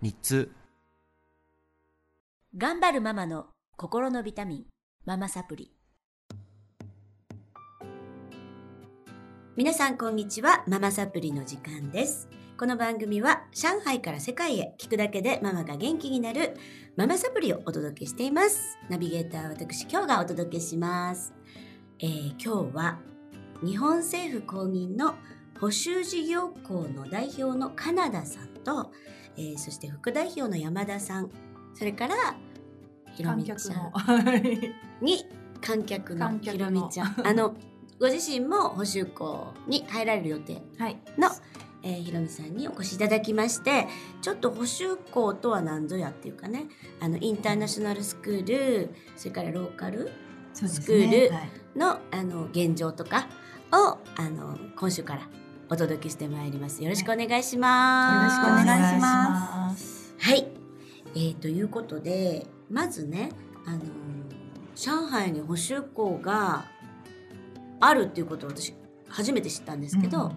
日通頑張るママの心のビタミン、ママサプリ。皆さんこんにちは、ママサプリの時間です。この番組は上海から世界へ聞くだけでママが元気になるママサプリをお届けしています。ナビゲーター私今日がお届けします。えー今日は日本政府公認の補修事業校の代表のカナダさんと、えーそして副代表の山田さん、それからひろみちゃん。に観客のひろみちゃん。あのご自身も補修校に入られる予定はい。の、えーひろみさんにお越しいただきましてちょっと補修校とは何ぞやっていうかねあのインターナショナルスクールそれからローカルスクールはい。のあの現状とかをあの今週からお届けしてまいりますよろしくお願いしよます、ろしくお願いします。はい、えー、ということでまずね、あのー上海に補修校があるっていうことを私初めて知ったんですけど、うん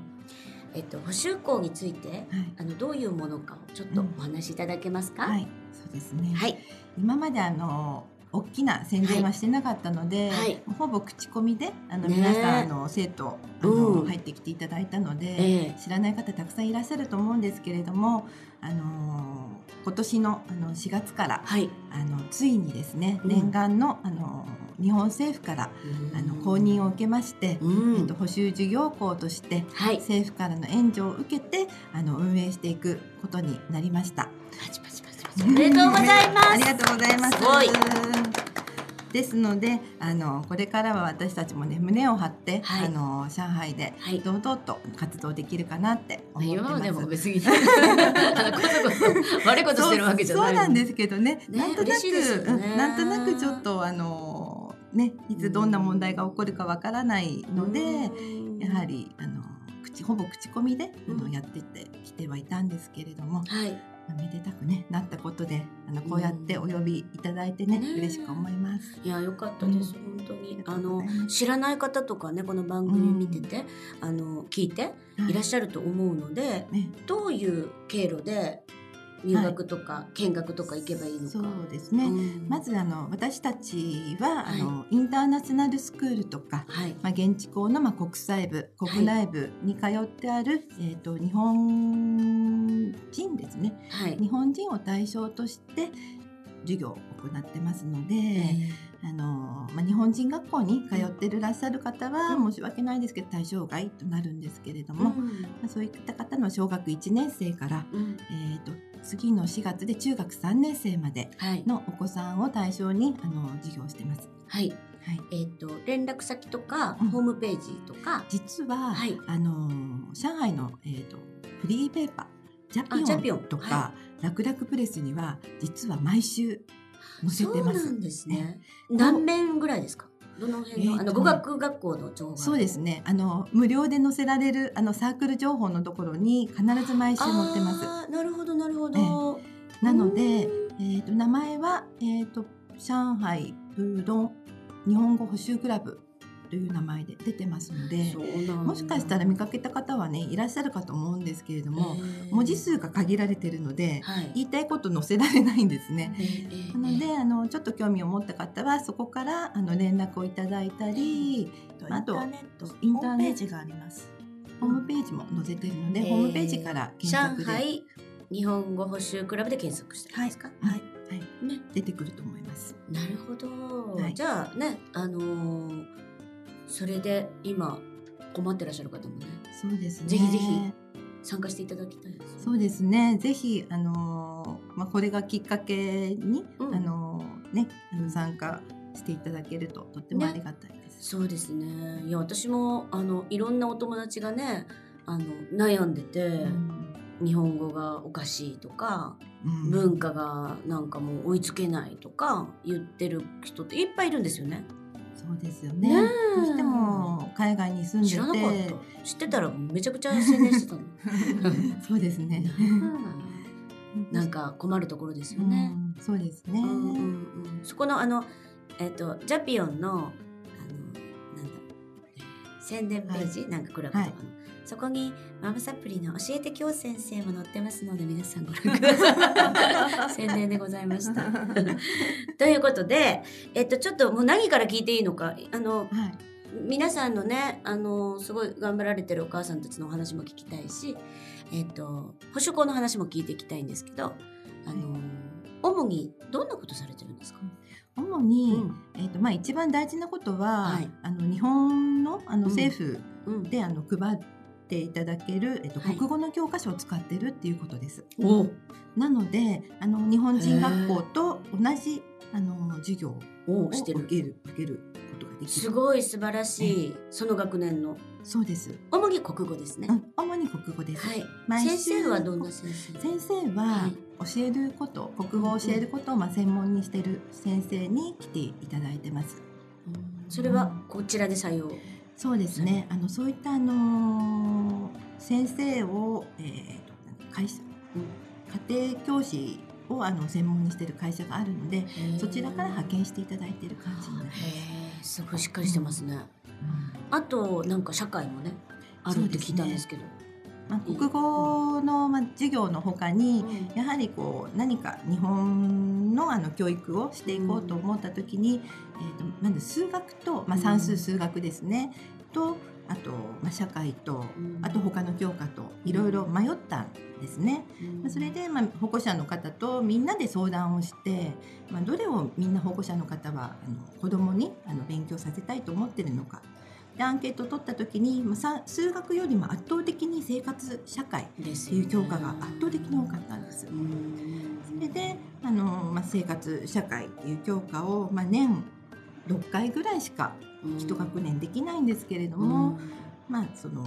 えっと、補修校についてはい。あのどういうものかをちょっとお話しいただけますか、はい。そうですね。はい今まであの大きな宣伝はしてなかったので、はい。ほぼ口コミであの、ね。え皆さんあの生徒あの、うん。入ってきていただいたので、ええ。知らない方たくさんいらっしゃると思うんですけれども、あの今年のあの4月からはい。あのついにですね、うん。念願のあの日本政府からあの公認を受けまして、うん。えっと補修事業校としてはい。政府からの援助を受けてあの運営していくことになりました。パチパチパチおめでとうございます。ありがとうございます。すごい。ですので、あのこれからは私たちもね胸を張って、はい。あの上海ではい。堂々と活動できるかなって思ってます。今までも別に あのこそこそ悪いことしてるわけじゃないそうなんですけどね。ねなんとなく、ね。うんなんとなくちょっとあのねいつどんな問題が起こるかわからないので、うん。やはりあの口ほぼ口コミでうんやってってきてはいたんですけれども、はい。まあめでたくねなったことであのこうやってお呼びいただいてね、ね。嬉しく思います。いや良かったです、うん。本当に。ああの知らない方とかねこの番組見てて、あの聞いていらっしゃると思うので、ね、どういう経路で入学とか見学とか行けばいいのか。そうですね。うん。まずあの私たちは、はい。あのインターナショナルスクールとか、はい。まあ、現地校の、まあ、国際部国内部に通ってある、えー、と日本人ですね。はい。日本人を対象として授業を行ってますので、あのまあ、日本人学校に通ってるらっしゃる方は、うん。申し訳ないですけど対象外となるんですけれどうん。も、まあ、そういった方の小学1年生から、うん。えー、と次の4月で中学3年生まではい。のお子さんを対象にあの授業をしてます。はい。はい、えっ、と連絡先とか、うん。ホームページとか。実は、はい。あの上海の、えー、とフリーペーパージャピオンとか、は楽々プレスには実は毎週載せそうてます。なんですね。何面ぐらいですか？どの辺の、えーあの語学学校の情報。そうですね。あの無料で載せられるあのサークル情報のところに必ず毎週載ってます。なるほどなるほど。なので、えー、と名前は、えー、と上海プードン日本語補習クラブという名前で出てますのでもしかしたら見かけた方はねいらっしゃるかと思うんですけれども、えー文字数が限られているので、はい。言いたいこと載せられないんですね。なのであのちょっと興味を持った方はそこからあの連絡をいただいたり、あとインターネットホームページがあります。ホームページも載せてるので、えーホームページから検索で、上海日本語補習クラブで検索してるんですか？はいはい、ね。出てくると思います。なるほど。はいじゃあね、あのーそれで今困ってらっしゃる方もね、そうですね。ぜひぜひ参加していただきたいです。そうですね。ぜひあのーまあこれがきっかけに、うんあのーねあの参加していただけるととってもねありがたいです。そうですね。いや私もあのいろんなお友達がね、あの悩んでて、うん日本語がおかしいとか、うん文化がなんかもう追いつけないとか言ってる人っていっぱいいるんですよね。そうですよねどうしても海外に住んで知らなかってた。知ってたらめちゃくちゃ宣伝してたの。そうですね。なんか困るところですようね。んそうですね。うんうんうんそこのあのえっ、とジャピオンのあのなんだ、えー宣伝ページ、なんかクラブとかの、はいそこにママサプリの教えて今日先生も載ってますので皆さんご覧ください。宣伝でございました。ということで、えっとちょっともう何から聞いていいのかあのはい。皆さんのねあのすごい頑張られてるお母さんたちのお話も聞きたいし、えっと保守校の話も聞いていきたいんですけど、あの主にどんなことされてるんですか？主に、うんえっ、とまあ一番大事なことは、はいあの日本のあのうん政府うん、で、あの配っていただけるえっ、と、はい国語の教科書を使ってるっていうことです。おなのであの日本人学校と同じあの授業をおしてる受ける受けることができる。すごい素晴らしいその学年のそうです。主に国語ですね。うん主に国語です。はい。毎週先生はどんな先生？先生ははい教えること、国語を教えることをまあ専門にしている先生に来ていただいてます。それはこちらで採用？そうですね。あのそういったあのー先生を、えーと会社家庭教師をあの専門にしている会社があるので、そちらから派遣していただいている感じになります。すごいしっかりしてますね。あとなんか社会もねあるって聞いたんですけど。まあ、国語の、まあ、授業のほかに、やはりこう何か日本のあの教育をしていこうと思った時に、えー、とまず数学と、まあ、算数数学ですね、とあと、まあ、社会とうん。あと他の教科といろいろ迷ったんですね。まあそれで、まあ、保護者の方とみんなで相談をして、まあ、どれをみんな保護者の方はあの子どもにあの勉強させたいと思ってるのか。でアンケートを取った時に、まあ、さ数学よりも圧倒的に生活社会ってですよねいう教科が圧倒的に多かったんです。うん。それであの、まあ、生活社会っていう教科を、まあ、年6回ぐらいしか一学年できないんですけれども、まあその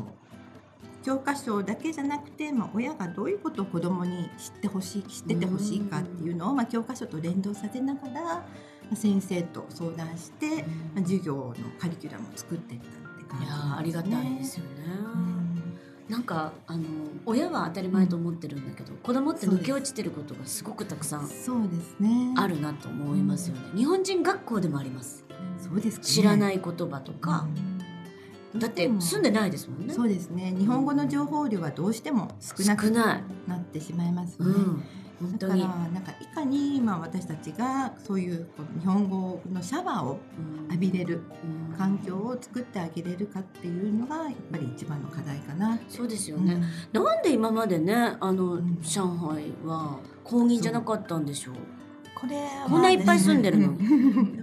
教科書だけじゃなくて、まあ、親がどういうことを子どもに知ってほしい知っててほしいかっていうのを、まあ、教科書と連動させながら、まあ、先生と相談して、まあ、授業のカリキュラムを作っていったって感じいやありがたいですよね。うん。なんかあの親は当たり前と思ってるんだけど、子供って抜け落ちてることがすごくたくさんそうです。ね。あるなと思いますよね。日本人学校でもあります。そうですかね。知らない言葉とか、だって住んでないですもんね。そうですね日本語の情報量はどうしても少なく少なってしまいますよね。うん。本当にだから。なんかいかに今私たちがそういう日本語のシャワーを浴びれるうん環境を作ってあげれるかっていうのがやっぱり一番の課題かな。そうですようんね。なんで今までね、あの、ん上海は公認じゃなかったんでしょう？これはこんないっぱい住んでるの？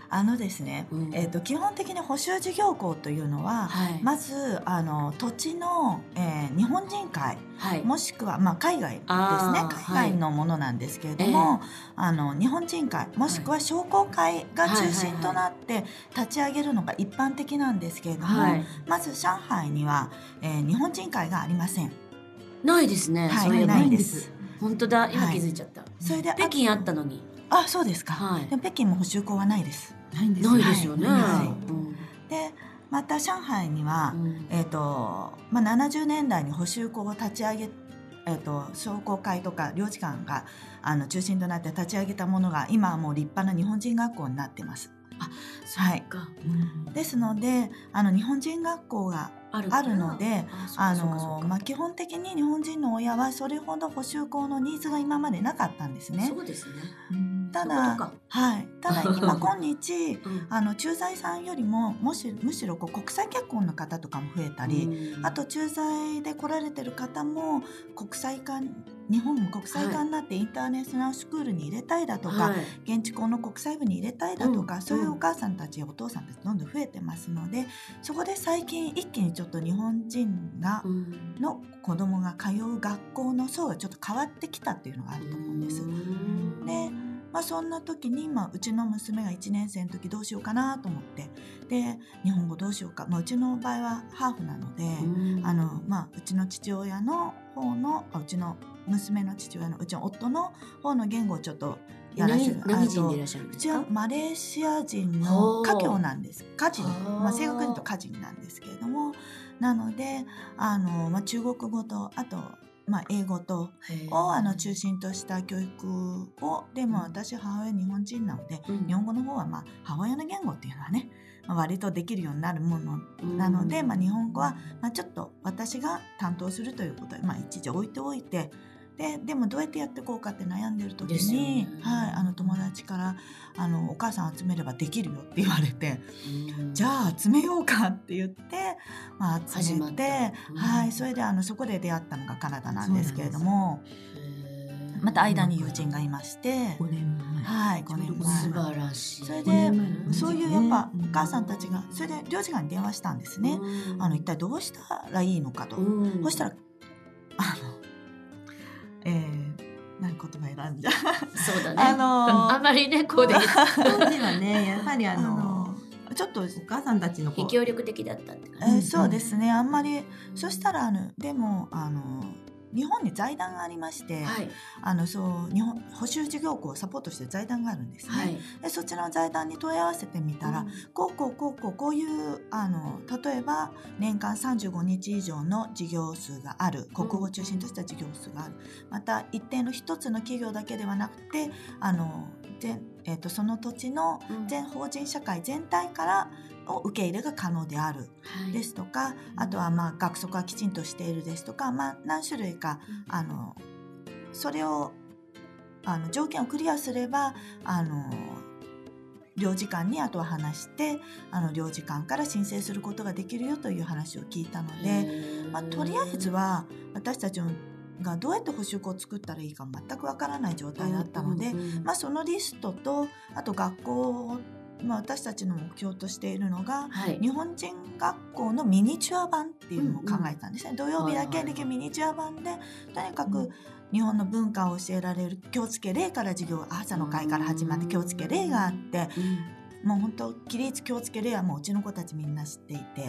あのですね、うんえー、と基本的に補修事業校というのは、はい。まずあの土地の、えー日本人会はい。もしくは、まあ、海外ですね海外のものなんですけれども、あの日本人会もしくは商工会が中心となって立ち上げるのが一般的なんですけれども、はい。まず上海には、えー日本人会がありません。ないですね。はいないです。本当だ。今はい気づいちゃった。それで北京あったのに。あそうですか、はい。でも北京も補修校はないです。ないんですないですよね。でまた上海には、うん。えーとまあ、70年代に補修校を立ち上げ、えー、と商工会とか領事館があの中心となって立ち上げたものが今はもう立派な日本人学校になってます。はい、かですのであの日本人学校があるのであのまあ、基本的に日本人の親はそれほど補修校のニーズが今までなかったんですね。そ。うですね。ただか、はい、ただ 今今日うんあの駐在さんよりももしむしろこう国際結婚の方とかも増えたり、うんあと駐在で来られてる方も国際化日本も国際化になってインターネショナルスクールに入れたいだとか、はい現地校の国際部に入れたいだとか、うんそういうお母さんたちやお父さんたちどんどん増えてますのでそこで最近一気にちょっと日本人が、うん。の子供が通う学校の層がちょっと変わってきたっていうのがあると思うんです。うん。でまあ、そんな時に、まあ、うちの娘が1年生の時どうしようかなと思ってで日本語どうしようか、まあ、うちの場合はハーフなので、うん。あのまあ、うちの父親の方のあうちの娘の父親のうちの夫の方の言語をちょっとやらせる。何何人でいらっしゃるんうですか？ちはマレーシア人の家業なんです。家人、はあまあ、正確に言うと家人なんですけれども。なのであの、まあ、中国語とあと、まあ、英語とをあの中心とした教育をでも私母親日本人なのでうん。日本語の方はまあ母親の言語っていうのはね、まあ、割とできるようになるものなので、まあ、日本語は、まあ、ちょっと私が担当するということで、まあ、一時置いておいてででもどうやってやっていこうかって悩んでる時に、ね。はい、あの友達からあの「お母さん集めればできるよ」って言われてうん。じゃあ集めようかって言って、まあ、集めて、うんはい、それであのそこで出会ったのがカナダなんですけれどもまた間に友人がいまして。5年前。はい5年前。素晴らしい。それでそういうやっぱうんお母さんたちがそれで領事館に電話したんですね。あの一体どうしたらいいのかと。うん。そしたらあのえー、何言葉選んじゃ そうだね。あのあんまりねこうで当時はね やはりああののちょっと、お母さんたちの協力的だったってえ感じ。ーそうですね。あんまりそしたらあのでもあの日本に財団がありまして、はい。あのそう日本補修事業校をサポートしてる財団があるんですね。はい。でそちらの財団に問い合わせてみたら、こうこうこうこうこういうあの例えば年間35日以上の事業数がある国語を中心とした事業数がある、また一定の一つの企業だけではなくてあの全、えー、とその土地のうん。全法人社会全体からの受け入れが可能であるはい。ですとか、あとはまあ学則はきちんとしているですとか、まあ、何種類かうん。あのそれをあの条件をクリアすればあの領事館にあとは話してあの領事館から申請することができるよという話を聞いたので、まあ、とりあえずは私たちがどうやって補修校を作ったらいいか全くわからない状態だったので、まあ、そのリストとあと学校、まあ、私たちの目標としているのがはい。日本人学校のミニチュア版っていうのを考えたんですね、土曜日だけはいはいできるミニチュア版でとにかく日本の文化を教えられる気をつけ例から授業朝の会から始まって気をつけ例があってうん。もう本当起立気をつけ例はもううちの子たちみんな知っていて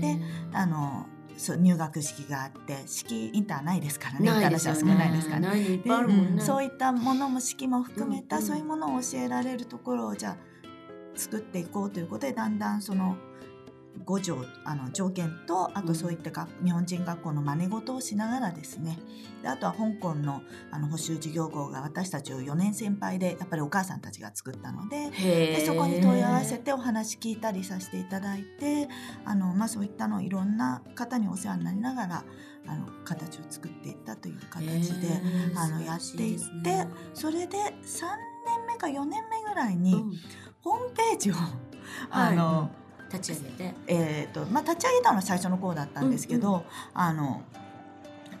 であのそう入学式があって式インターないですからね。インタないー少ないですからね。ね。そういったものも式も含めた、うん。そういうものを教えられるところをじゃあ作っていこうということでだんだんその5条あの条件とあとそういったが、日本人学校の真似事をしながらですね。であとは香港のあの補修事業校が私たちを4年先輩でやっぱりお母さんたちが作ったのででそこに問い合わせてお話聞いたりさせていただいてあの、まあ、そういったのをいろんな方にお世話になりながらあの形を作っていったという形で。あのやっていってね。それで3年目か4年目ぐらいにうんホームページを、あの、立ち上げて。えーとまあ、立ち上げたのは最初の頃だったんですけど、あの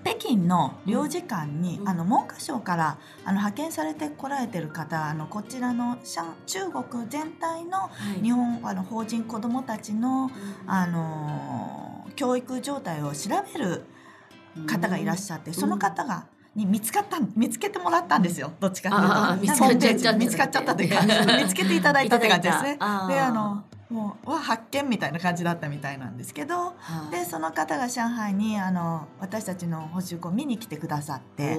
北京の領事館に、うんあの文科省からあの派遣されてこられてる方あのこちらの上中国全体のはい。日本あの法人子どもたちの、うんあの教育状態を調べる方がいらっしゃって、その方がに見つかった見つけてもらったんですよ。どっちかっていうと。見つかっちゃった見つかっちゃったというか見つけていただいたって感じですね。であのもうわ発見みたいな感じだったみたいなんですけどはい。でその方が上海にあの私たちの補修校を見に来てくださって。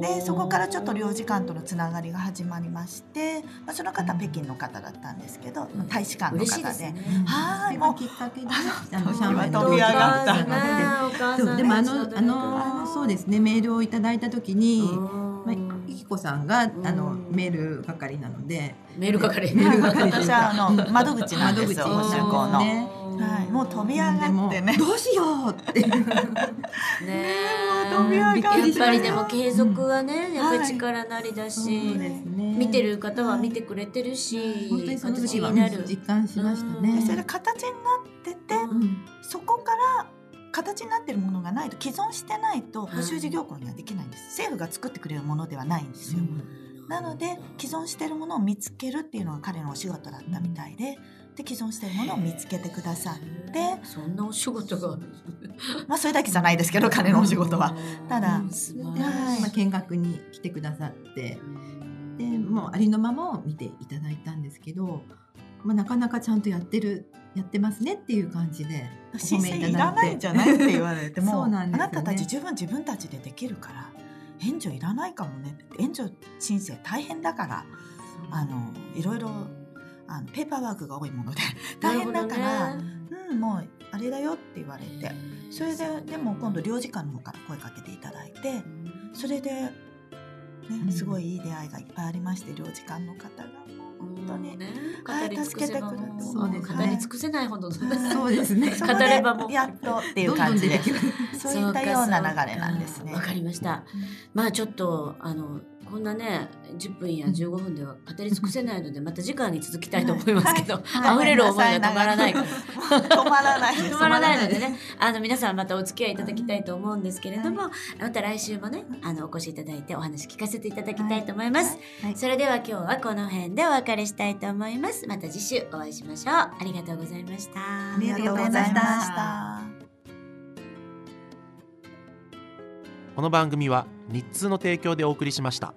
でそこからちょっと領事館とのつながりが始まりまして、まあ、その方は北京の方だったんですけど、まあ大使館の嬉しい方でですね。はいもうきっかけであの時は上海の飛び上がったで。もあのあのそうですねメールをいただいた時に、うんまあ、いきこさん。があのうんメール係なので。メール係。メール係私か。はあの窓口なんですよ窓口の。ね。はい、もう飛び上がってね。どうしようって ねもう飛び上がって。やっぱりでも継続はね、やっぱりはい。力なりだし、見てる方は見てくれてるし、本当にその時は形になる。実感しましたでね。それで形になってて、うん。そこから形になってるものがないと既存してないとはい。補修事業校にはできないんです。政府が作ってくれるものではないんですよ、なので既存してるものを見つけるっていうのが彼のお仕事だったみたいでで既存してるものを見つけてくださってそんなお仕事が。まあそれだけじゃないですけど彼のお仕事は。ただうん。素晴でらしい。まあ、見学に来てくださってでもうありのままを見ていただいたんですけど、まあ、なかなかちゃんとやってるやってますねっていう感じでお褒めいた申請いらないんじゃないって言われてもね。あなたたち十分自分たちでできるから援助いらないかもね援助申請大変だからあのいろいろあのペーパーワークが多いもので 大変だから、うんもうあれだよって言われて。それででも今度領事館の方から声かけていただいてそれで、ねうん。すごいいい出会いがいっぱいありまして領事館の方が。本当に。ね、はい語り尽くせばそうですね。語り尽くせないほどのそうですね。語ればもうでやっとっていう感じで。そういったような流れなんですね。わかりました。まあちょっとあのこんなね10分や15分では語り尽くせないので また次回に続きたいと思いますけど、はい溢れる思いが止まらない。止まらない 止まらないのでね、あの皆さんまたお付き合いいただきたいと思うんですけれども、また来週もね、あのお越しいただいてお話聞かせていただきたいと思います。はいそれでは今日はこの辺でお別れしたいと思います。また次週お会いしましょう。ありがとうございました。ありがとうございました。この番組は日通の提供でお送りしました。